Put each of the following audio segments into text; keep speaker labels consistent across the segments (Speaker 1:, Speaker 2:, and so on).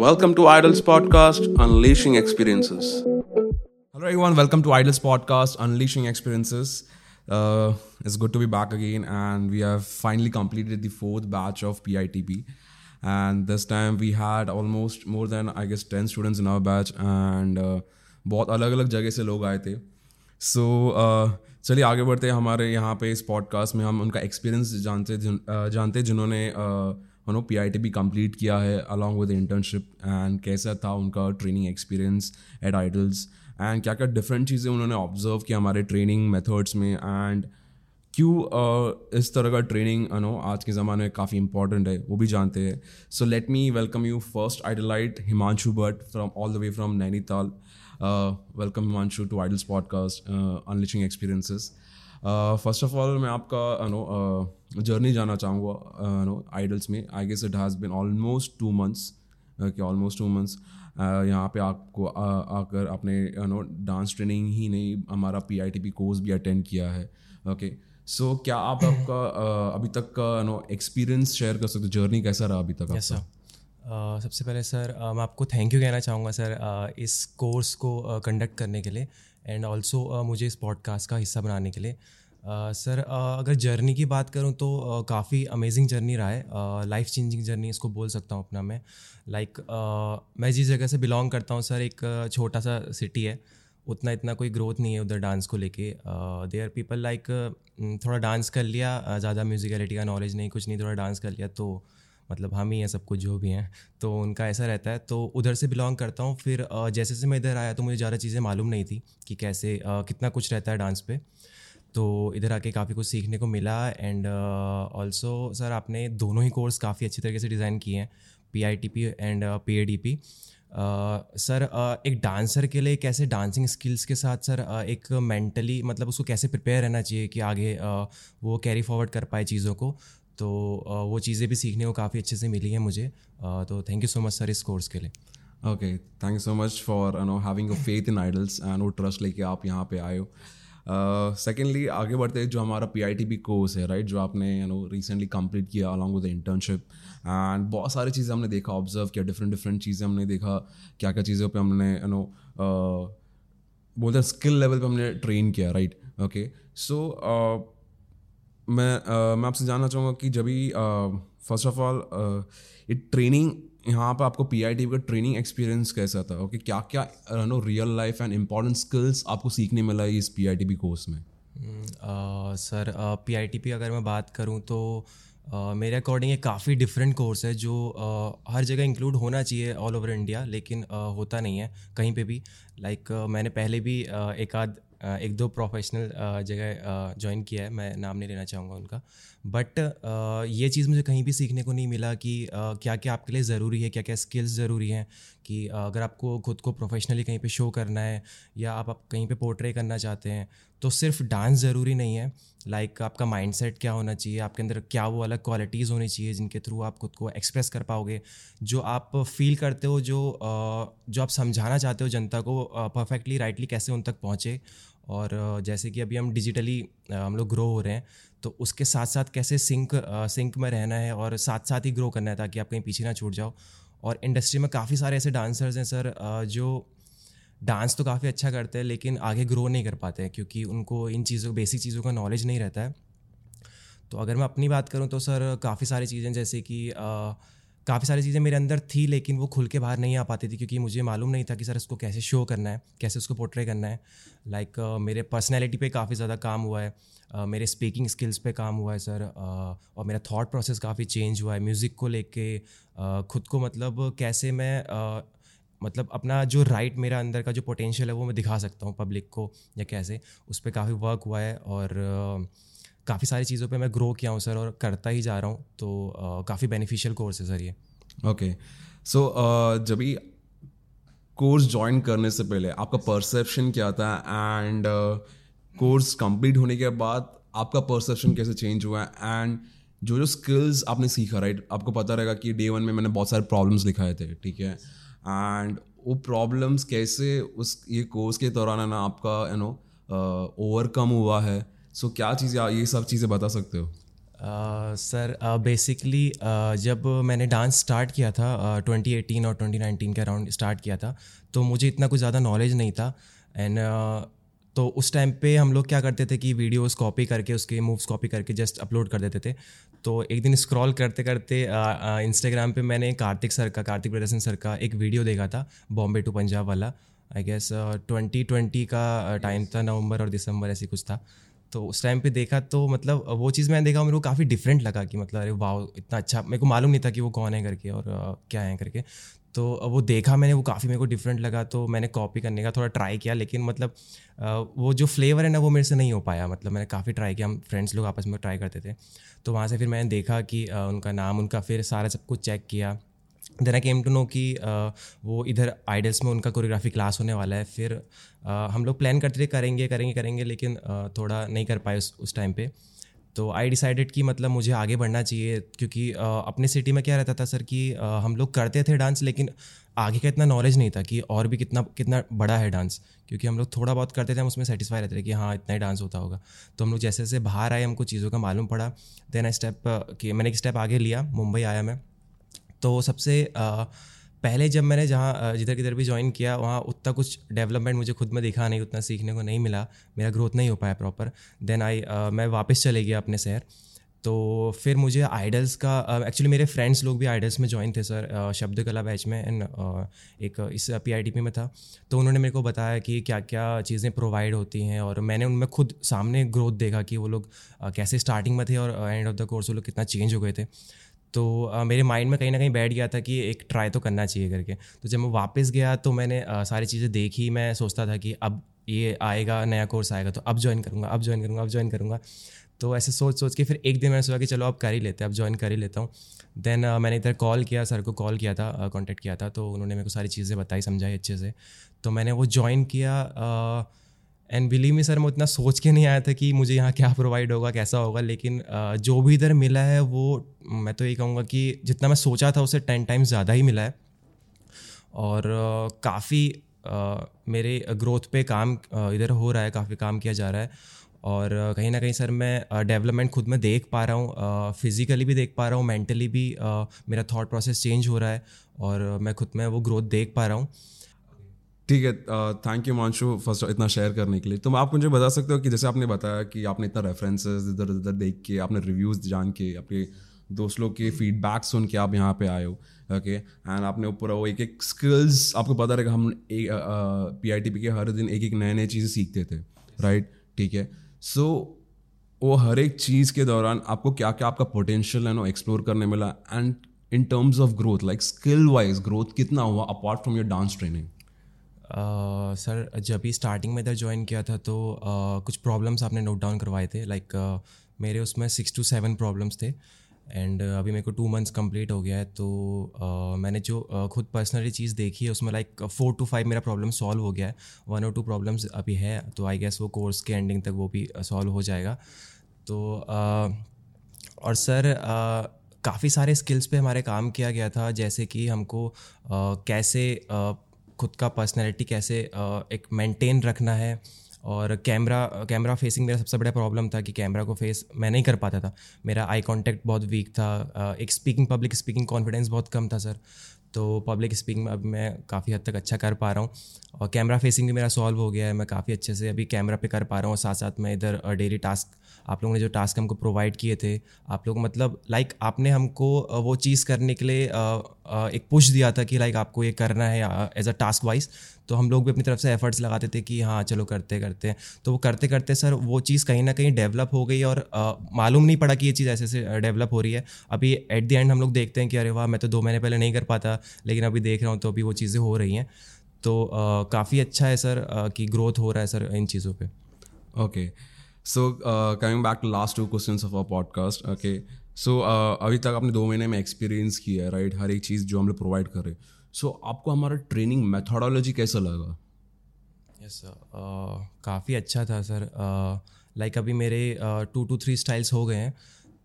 Speaker 1: Welcome to Idols Podcast, Unleashing Experiences.
Speaker 2: Hello, everyone. Welcome to Idols Podcast, Unleashing Experiences. Uh, it's good to be back again, and we have finally completed the fourth batch of PITP. And this time we had almost more than I guess ten students in our batch, and uh, बहुत अलग अलग जगह से लोग आए थे सो so, uh, चलिए आगे बढ़ते हैं हमारे यहाँ पे इस पॉडकास्ट में हम उनका एक्सपीरियंस जानते uh, जानते जिन्होंने नो पी आई टी भी कंप्लीट किया है अलॉन्ग विद इंटर्नशिप एंड कैसा था उनका training experience at Idols and क्या क्या डिफरेंट चीज़ें उन्होंने ऑब्ज़र्व किया हमारे ट्रेनिंग मेथड्स में? एंड क्यों इस तरह का ट्रेनिंग नो आज के ज़माने में काफ़ी इंपॉर्टेंट है, वो भी जानते हैं। So let me welcome you first Idolite Himanshu Bhatt from all the way from Nainital welcome Himanshu to Idols podcast unleashing experiences first of all मैं आपका नो जर्नी जाना चाहूँगा नो आइडल्स में। I guess it has been almost two months कि almost two months यहाँ पे आपको आकर आपने नो डांस ट्रेनिंग ही नहीं हमारा P I T P course भी अटेंड किया है ओके सो क्या आप आपका अभी तक का नो एक्सपीरियंस शेयर कर सकते हो? जर्नी कैसा रहा अभी तक
Speaker 3: yes, Uh, सबसे पहले सर uh, मैं आपको थैंक यू कहना चाहूँगा सर uh, इस कोर्स को कंडक्ट uh, करने के लिए एंड ऑल्सो uh, मुझे इस पॉडकास्ट का हिस्सा बनाने के लिए। सर uh, uh, अगर जर्नी की बात करूँ तो uh, काफ़ी अमेजिंग जर्नी रहा है। लाइफ चेंजिंग जर्नी इसको बोल सकता हूँ अपना मैं। लाइक like, uh, मैं जिस जगह से बिलोंग करता हूँ सर एक छोटा सा सिटी है। उतना इतना कोई ग्रोथ नहीं है उधर डांस को लेके। दे आर पीपल लाइक थोड़ा डांस कर लिया ज़्यादा म्यूज़िकलिटी का नॉलेज नहीं कुछ नहीं थोड़ा डांस कर लिया तो मतलब हम ही हैं, सब कुछ जो भी हैं तो उनका ऐसा रहता है। तो उधर से बिलोंग करता हूँ, फिर जैसे जैसे मैं इधर आया तो मुझे ज़्यादा चीज़ें मालूम नहीं थी कि कैसे कितना कुछ रहता है डांस पे। तो इधर आके काफ़ी कुछ सीखने को मिला एंड ऑल्सो सर आपने दोनों ही कोर्स काफ़ी अच्छी तरीके से डिज़ाइन किए हैं P I T P and P A D P sir एक डांसर के लिए कैसे डांसिंग स्किल्स के साथ सर एक मेंटली मतलब उसको कैसे प्रिपेयर रहना चाहिए कि आगे वो कैरी फॉरवर्ड कर पाए चीज़ों को? तो वो चीज़ें भी सीखने को काफ़ी अच्छे से मिली हैं मुझे। तो thank you so much sir इस कोर्स के लिए।
Speaker 2: Okay thank you so much for no having faith in Idols and वो ट्रस्ट लेके आप यहाँ पे आए हो। सेकेंडली uh, आगे बढ़ते जो हमारा P I T B course है राइट जो आपने यू नो रिसेंटली कंप्लीट किया अलॉन्ग विद इंटर्नशिप एंड बहुत सारी चीज़ें हमने देखा ऑब्ज़र्व किया डिफरेंट डिफरेंट चीज़ें हमने देखा क्या क्या चीज़ों पे हमने यू नो बोलते हैं स्किल लेवल पे हमने ट्रेन किया राइट ओके सो मैं uh, मैं आपसे जानना चाहूँगा कि जब भी फ़र्स्ट ऑफ़ ऑल ये ट्रेनिंग यहाँ पर आपको पी आई का ट्रेनिंग एक्सपीरियंस कैसा था? ओके क्या क्या no real life and important skills आपको सीखने मिला इस पी आई कोर्स में?
Speaker 3: सर पी आई टी अगर मैं बात करूँ तो Uh, मेरे अकॉर्डिंग ये काफ़ी डिफरेंट कोर्स है जो uh, हर जगह इंक्लूड होना चाहिए ऑल ओवर इंडिया लेकिन uh, होता नहीं है कहीं पे भी। लाइक like, uh, मैंने पहले भी uh, एक आध एक दो प्रोफेशनल जगह ज्वाइन किया है मैं नाम नहीं लेना चाहूँगा उनका। बट ये चीज़ मुझे कहीं भी सीखने को नहीं मिला कि क्या क्या आपके लिए ज़रूरी है क्या क्या स्किल्स ज़रूरी हैं कि अगर आपको खुद को प्रोफेशनली कहीं पे शो करना है या आप, आप कहीं पे पोर्ट्रे करना चाहते हैं तो सिर्फ़ डांस ज़रूरी नहीं है। लाइक like, आपका माइंडसेट क्या होना चाहिए? आपके अंदर क्या वो अलग क्वालिटीज़ होनी चाहिए जिनके थ्रू आप खुद को एक्सप्रेस कर पाओगे? जो आप फील करते हो जो जो आप समझाना चाहते हो जनता को परफेक्टली राइटली कैसे उन तक पहुँचे? और जैसे कि अभी हम डिजिटली हम लोग ग्रो हो रहे हैं तो उसके साथ साथ कैसे सिंक सिंक में रहना है और साथ साथ ही ग्रो करना है ताकि आप कहीं पीछे ना छूट जाओ? और इंडस्ट्री में काफ़ी सारे ऐसे डांसर्स हैं सर जो डांस तो काफ़ी अच्छा करते हैं लेकिन आगे ग्रो नहीं कर पाते हैं क्योंकि उनको इन चीज़ों बेसिक चीज़ों का नॉलेज नहीं रहता है। तो अगर मैं अपनी बात करूँ तो सर काफ़ी सारी चीज़ें जैसे कि काफ़ी सारी चीज़ें मेरे अंदर थी लेकिन वो खुल के बाहर नहीं आ पाती थी क्योंकि मुझे मालूम नहीं था कि सर उसको कैसे शो करना है कैसे उसको पोर्ट्रे करना है। लाइक like, uh, मेरे पर्सनैलिटी पे काफ़ी ज़्यादा काम हुआ है uh, मेरे स्पीकिंग स्किल्स पे काम हुआ है सर uh, और मेरा थॉट प्रोसेस काफ़ी चेंज हुआ है म्यूज़िक को लेके uh, खुद को मतलब कैसे मैं uh, मतलब अपना जो राइट right मेरा अंदर का जो पोटेंशियल है वो मैं दिखा सकता हूँ पब्लिक को या कैसे। उस पर काफ़ी वर्क हुआ है और काफ़ी सारी चीज़ों पे मैं ग्रो किया हूँ सर और करता ही जा रहा हूँ। तो काफ़ी बेनिफिशियल कोर्स है सर ये।
Speaker 2: ओके सो जब भी कोर्स ज्वाइन करने से पहले आपका परसेप्शन क्या था? एंड कोर्स कंप्लीट होने के बाद आपका परसेप्शन कैसे चेंज हुआ? एंड जो जो स्किल्स आपने सीखा राइट right? आपको पता रहेगा कि डे वन में मैंने बहुत सारे प्रॉब्लम्स दिखाए थे, ठीक है? एंड वो प्रॉब्लम्स कैसे उस, ये कोर्स के दौरान है ना आपका यू नो ओवरकम हुआ है। सो क्या चीज़ें ये सब चीज़ें बता सकते हो?
Speaker 3: सर बेसिकली जब मैंने डांस स्टार्ट किया था ट्वेंटी एटीन और ट्वेंटी नाइनटीन के अराउंड स्टार्ट किया था तो मुझे इतना कुछ ज़्यादा नॉलेज नहीं था। एंड तो उस टाइम पे हम लोग क्या करते थे कि वीडियोस कॉपी करके उसके मूव्स कॉपी करके जस्ट अपलोड कर देते थे। तो एक दिन स्क्रॉल करते करते इंस्टाग्राम पे मैंने कार्तिक सर का कार्तिक प्रदर्शन सर का एक वीडियो देखा था बॉम्बे टू पंजाब वाला। आई गेस ट्वेंटी ट्वेंटी का टाइम था नवंबर और दिसंबर ऐसी कुछ था। तो उस टाइम पे देखा तो मतलब वो चीज़ मैंने देखा मेरे को काफ़ी डिफरेंट लगा कि मतलब अरे वाह इतना अच्छा मेरे को मालूम नहीं था कि वो कौन है करके और क्या है करके। तो वो देखा मैंने, वो काफ़ी मेरे को डिफरेंट लगा तो मैंने कॉपी करने का थोड़ा ट्राई किया, लेकिन मतलब वो जो फ्लेवर है ना, वो मेरे से नहीं हो पाया। मतलब मैंने काफ़ी ट्राई किया, हम फ्रेंड्स लोग आपस में ट्राई करते थे। तो वहाँ से फिर मैंने देखा कि उनका नाम, उनका फिर सारा सब कुछ चेक किया। Then I came to know कि वो इधर आइडल्स में उनका कोरियोग्राफी क्लास होने वाला है। फिर हम लोग प्लान करते थे, करेंगे करेंगे करेंगे, लेकिन थोड़ा नहीं कर पाए उस उस टाइम पे। तो आई डिसाइडेड कि मतलब मुझे आगे बढ़ना चाहिए क्योंकि आ, अपने सिटी में क्या रहता था सर कि आ, हम लोग करते थे डांस लेकिन आगे का इतना नॉलेज नहीं था कि और भी कितना कितना बड़ा है डांस क्योंकि हम लोग थोड़ा बहुत करते थे हम उसमें सेटिस्फाई रहते थे कि हाँ इतना ही डांस होता होगा। तो हम लोग जैसे जैसे बाहर आए हमको चीज़ों का मालूम पड़ा। देन आई स्टेप कि मैंने एक स्टेप आगे लिया मुंबई आया मैं। तो सबसे पहले जब मैंने जहाँ जिधर किधर भी ज्वाइन किया, वहाँ उतना कुछ डेवलपमेंट मुझे खुद में दिखा नहीं, उतना सीखने को नहीं मिला। मेरा ग्रोथ नहीं हो पाया प्रॉपर देन आई मैं वापस चले गया अपने शहर। तो फिर मुझे आइडल्स का एक्चुअली मेरे फ्रेंड्स लोग भी आइडल्स में ज्वाइन थे सर शब्द कला बैच में एंड एक इस पीआईटीपी में था। तो उन्होंने मेरे को बताया कि क्या क्या चीज़ें प्रोवाइड होती हैं, और मैंने उनमें खुद सामने ग्रोथ देखा कि वो लोग कैसे स्टार्टिंग में थे, और एंड ऑफ़ द कोर्स वो लोग कितना चेंज हो गए थे। तो आ, मेरे माइंड में कहीं ना कहीं बैठ गया था कि एक ट्राई तो करना चाहिए करके। तो जब मैं वापस गया तो मैंने आ, सारी चीज़ें देखी। मैं सोचता था कि अब ये आएगा नया कोर्स आएगा तो अब ज्वाइन करूँगा अब ज्वाइन करूँगा अब ज्वाइन करूँगा। तो ऐसे सोच सोच के फिर एक दिन मैंने सोचा कि चलो अब कर ही लेते हैं अब ज्वाइन कर ही लेता हूँ। देन uh, मैंने इधर कॉल किया सर को कॉल किया था कांटेक्ट uh, किया था तो उन्होंने मेरे को सारी चीज़ें बताई समझाई अच्छे से। तो मैंने वो ज्वाइन किया uh, and believe me sir मैं उतना सोच के नहीं आया था कि मुझे यहाँ क्या प्रोवाइड होगा, कैसा होगा, लेकिन जो भी इधर मिला है, वो मैं तो ये कहूँगा कि जितना मैं सोचा था उससे टेन टाइम्स ज़्यादा ही मिला है। और काफ़ी मेरे ग्रोथ पे काम इधर हो रहा है, काफ़ी काम किया जा रहा है। और कहीं ना कहीं सर, मैं डेवलपमेंट खुद में देख पा रहा हूँ फिज़िकली भी देख पा रहा हूँ मेंटली भी मेरा थॉट प्रोसेस चेंज हो रहा है। और मैं खुद में वो ग्रोथ देख पा रहा हूँ।
Speaker 2: ठीक है थैंक यू मानशु फ़र्स्ट इतना शेयर करने के लिए। तो आप मुझे बता सकते हो कि जैसे आपने बताया कि आपने इतना रेफरेंसेस इधर उधर देख के, आपने रिव्यूज़ जान के, अपने दोस्त के फीडबैक सुन के आप यहाँ पे आए हो ओके एंड आपने ऊपर वो एक एक स्किल्स आपको पता रहेगा हम पी आई टी पी के हर दिन एक एक नए नए चीज़ें सीखते थे राइट ठीक है? सो वो हर एक चीज़ के दौरान आपको क्या क्या आपका पोटेंशियल है ना एक्सप्लोर करने मिला। And in terms of growth like skill wise growth कितना हुआ apart from your dance training
Speaker 3: sir, जब भी स्टार्टिंग में इधर ज्वाइन किया था तो कुछ प्रॉब्लम्स आपने नोट डाउन करवाए थे? लाइक मेरे उसमें सिक्स टू सेवन प्रॉब्लम्स थे एंड अभी मेरे को टू मंथ्स कंप्लीट हो गया है तो मैंने जो खुद पर्सनली चीज़ देखी है, उसमें लाइक फोर टू फाइव मेरा प्रॉब्लम सॉल्व हो गया है। वन और टू प्रॉब्लम्स अभी है तो आई गेस वो कोर्स के एंडिंग तक वो भी सॉल्व हो जाएगा। तो और सर काफ़ी सारे स्किल्स पे हमारे काम किया गया था, जैसे कि हमको कैसे खुद का पर्सनैलिटी कैसे एक मेंटेन रखना है। और कैमरा कैमरा फेसिंग मेरा सबसे बड़ा प्रॉब्लम था कि कैमरा को फेस मैं नहीं कर पाता था। मेरा आई कांटेक्ट बहुत वीक था। एक स्पीकिंग पब्लिक स्पीकिंग कॉन्फिडेंस बहुत कम था सर तो पब्लिक स्पीकिंग में अब मैं काफ़ी हद तक अच्छा कर पा रहा हूँ। और कैमरा फेसिंग भी मेरा सॉल्व हो गया है, मैं काफ़ी अच्छे से अभी कैमरा पे कर पा रहा हूँ। साथ साथ मैं इधर डेली टास्क आप लोगों ने जो टास्क हमको प्रोवाइड किए थे, आप लोग मतलब लाइक आपने हमको वो चीज़ करने के लिए एक पुश दिया था कि लाइक आपको ये करना है एज अ टास्क वाइज तो हम लोग भी अपनी तरफ़ से एफर्ट्स लगाते थे कि हाँ चलो करते करते। तो वो करते करते सर वो चीज़ कहीं ना कहीं डेवलप हो गई और मालूम नहीं पड़ा कि ये चीज़ ऐसे ऐसे डेवलप हो रही है। अभी एट द एंड हम लोग देखते हैं कि अरे वाह, मैं तो दो महीने पहले नहीं कर पाता, लेकिन अभी देख रहा हूँ तो अभी वो चीज़ें हो रही हैं। तो काफ़ी अच्छा है सर कि ग्रोथ हो रहा है सर इन चीज़ों पर
Speaker 2: okay so coming back to last two question of our podcast okay so अभी तक आपने दो महीने में एक्सपीरियंस किया है राइट हर एक चीज़ जो हम लोग प्रोवाइड कर रहे हैं। सो so, आपको हमारा ट्रेनिंग मेथोडोलॉजी कैसा लगा?
Speaker 3: यस सर काफ़ी अच्छा था सर लाइक uh, अभी मेरे टू टू थ्री स्टाइल्स हो गए हैं।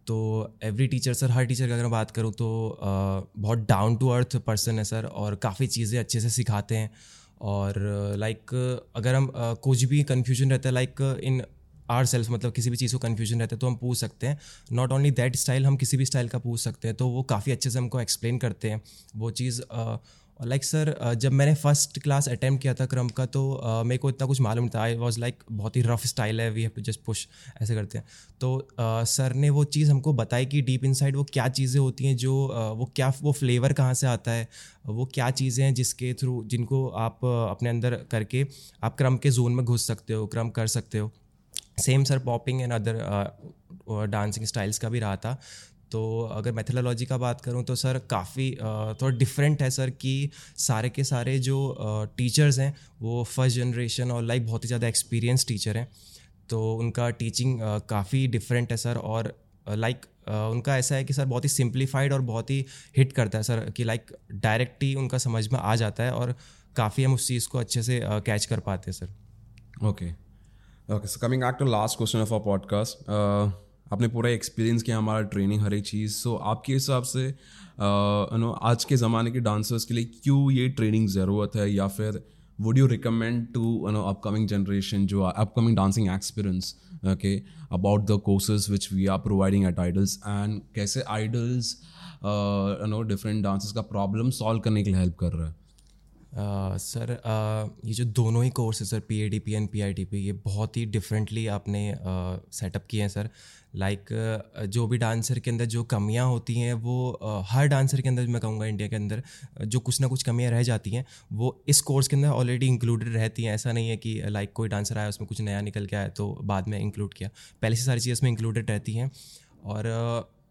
Speaker 3: तो एवरी टीचर सर हर टीचर की अगर मैं बात करूँ तो uh, बहुत डाउन टू अर्थ पर्सन है सर और काफ़ी चीज़ें अच्छे से सिखाते हैं। और लाइक uh, अगर हम uh, कुछ भी कन्फ्यूज़न रहता है लाइक इन आर सेल्फ मतलब किसी भी चीज़ को कन्फ्यूज़न रहता है तो हम पूछ सकते हैं। नॉट ओनली दैट स्टाइल हम किसी भी स्टाइल का पूछ सकते हैं। तो वो काफ़ी अच्छे से हमको एक्सप्लेन करते हैं। वो चीज़ लाइक सर जब मैंने फ़र्स्ट क्लास अटैम्प्ट किया था क्रम का तो uh, मेरे को इतना कुछ मालूम था। आई वॉज़ लाइक बहुत ही रफ स्टाइल है we have to just push ऐसे करते हैं। तो सर uh, ने वो चीज़ हमको बताई कि डीप इनसाइड वो क्या चीज़ें होती हैं जो uh, वो क्या वो फ्लेवर कहाँ से आता है वो क्या चीज़ें हैं जिसके थ्रू जिनको आप अपने अंदर करके आप क्रम के जोन में घुस सकते हो क्रम कर सकते हो। Same sir popping and other dancing styles का भी रहा था। तो अगर मेथडोलॉजी का बात करूँ तो सर काफ़ी थोड़ा डिफरेंट है सर कि सारे के सारे जो टीचर्स हैं, वो फ़र्स्ट जनरेशन और लाइक बहुत ही ज़्यादा एक्सपीरियंस टीचर हैं। तो उनका टीचिंग काफ़ी डिफरेंट है सर और लाइक उनका ऐसा है कि सर बहुत ही सिंप्लीफाइड और बहुत ही हिट करता है सर कि लाइक डायरेक्ट ही उनका समझ में आ जाता है और काफ़ी हम उस चीज़ को अच्छे से कैच कर पाते हैं sir.
Speaker 2: Okay okay so coming back to last question of our podcast आपने पूरा एक्सपीरियंस किया, हमारा ट्रेनिंग हर एक चीज़। सो आपके हिसाब से यू नो आज के ज़माने के डांसर्स के लिए क्यों ये ट्रेनिंग ज़रूरत है? या फिर would you recommend to you know upcoming generation जो upcoming dancing experience okay about the courses which we are providing at Idols and कैसे Idols you know different dances का प्रॉब्लम सॉल्व करने के लिए हेल्प कर रहा है?
Speaker 3: सर ये जो दोनों ही कोर्स है sir P A D P and P I T P ये बहुत ही डिफरेंटली आपने सेटअप किए हैं सर। लाइक like, जो भी डांसर के अंदर जो कमियाँ होती हैं वो हर डांसर के अंदर मैं कहूँगा इंडिया के अंदर जो कुछ ना कुछ कमियाँ रह जाती हैं वो इस कोर्स के अंदर ऑलरेडी इंक्लूडेड रहती हैं। ऐसा नहीं है कि लाइक कोई डांसर आया उसमें कुछ नया निकल के आया तो बाद में इंक्लूड किया। पहले से सारी चीज़ें उसमें इंक्लूडेड रहती हैं। और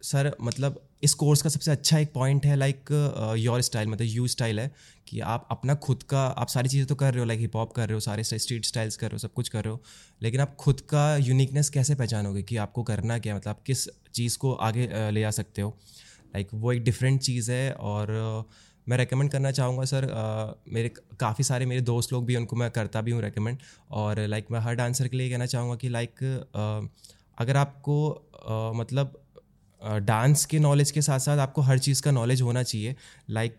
Speaker 3: सर मतलब इस कोर्स का सबसे अच्छा एक पॉइंट है लाइक योर स्टाइल मतलब यू स्टाइल है, कि आप अपना खुद का, आप सारी चीज़ें तो कर रहे हो लाइक हिप हॉप कर रहे हो, सारे स्ट्रीट स्टाइल्स कर रहे हो, सब कुछ कर रहे हो, लेकिन आप खुद का यूनिकनेस कैसे पहचानोगे कि आपको करना क्या मतलब आप किस चीज़ को आगे ले जा सकते हो? लाइक वो एक डिफरेंट चीज़ है और मैं रेकमेंड करना चाहूँगा सर मेरे काफ़ी सारे मेरे दोस्त लोग भी, उनको मैं करता भी हूँ रेकमेंड और लाइक मैं हर डांसर के लिए कहना चाहूँगा कि लाइक अगर आपको मतलब डांस के नॉलेज के साथ साथ आपको हर चीज़ का नॉलेज होना चाहिए। लाइक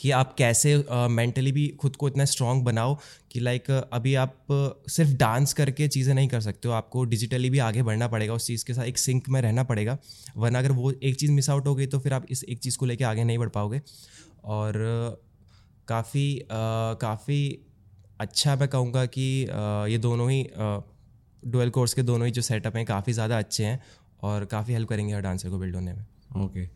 Speaker 3: कि आप कैसे मेंटली भी खुद को इतना स्ट्रॉन्ग बनाओ कि लाइक अभी आप सिर्फ़ डांस करके चीज़ें नहीं कर सकते हो। आपको डिजिटली भी आगे बढ़ना पड़ेगा, उस चीज़ के साथ एक सिंक में रहना पड़ेगा। वरना अगर वो एक चीज़ मिस आउट हो गई तो फिर आप इस एक चीज़ को लेके आगे नहीं बढ़ पाओगे। और काफ़ी काफ़ी अच्छा मैं कहूँगा कि ये दोनों ही डुअल कोर्स के दोनों ही जो सेटअप हैं, काफ़ी ज़्यादा अच्छे हैं। और काफ़ी हेल्प करेंगे हर डांसर को बिल्ड होने में।
Speaker 2: Okay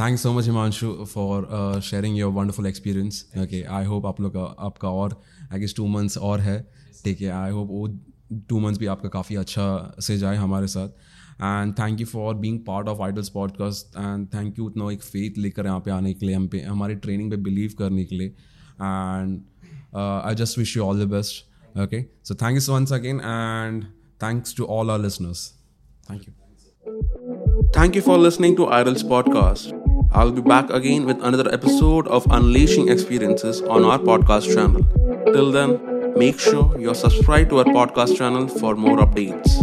Speaker 2: thanks so much Himanshu for sharing your wonderful experience okay I hope आप लोग का, आपका और आई गेस टू मंथ्स और है। ठीक है आई होप वो टू मंथ्स भी आपका काफ़ी अच्छा से जाए हमारे साथ। And thank you for being part of Idols podcast and thank you उतना एक फेथ लेकर यहाँ पे आने के लिए, हम पे, हमारी ट्रेनिंग पे बिलीव करने के लिए। And I just wish you all the best okay so thank you so once again and thanks to all our listeners thank you
Speaker 1: Thank you for listening to Idol's podcast. I'll be back again with another episode of Unleashing Experiences on our podcast channel. Till then, make sure you're subscribed to our podcast channel for more updates.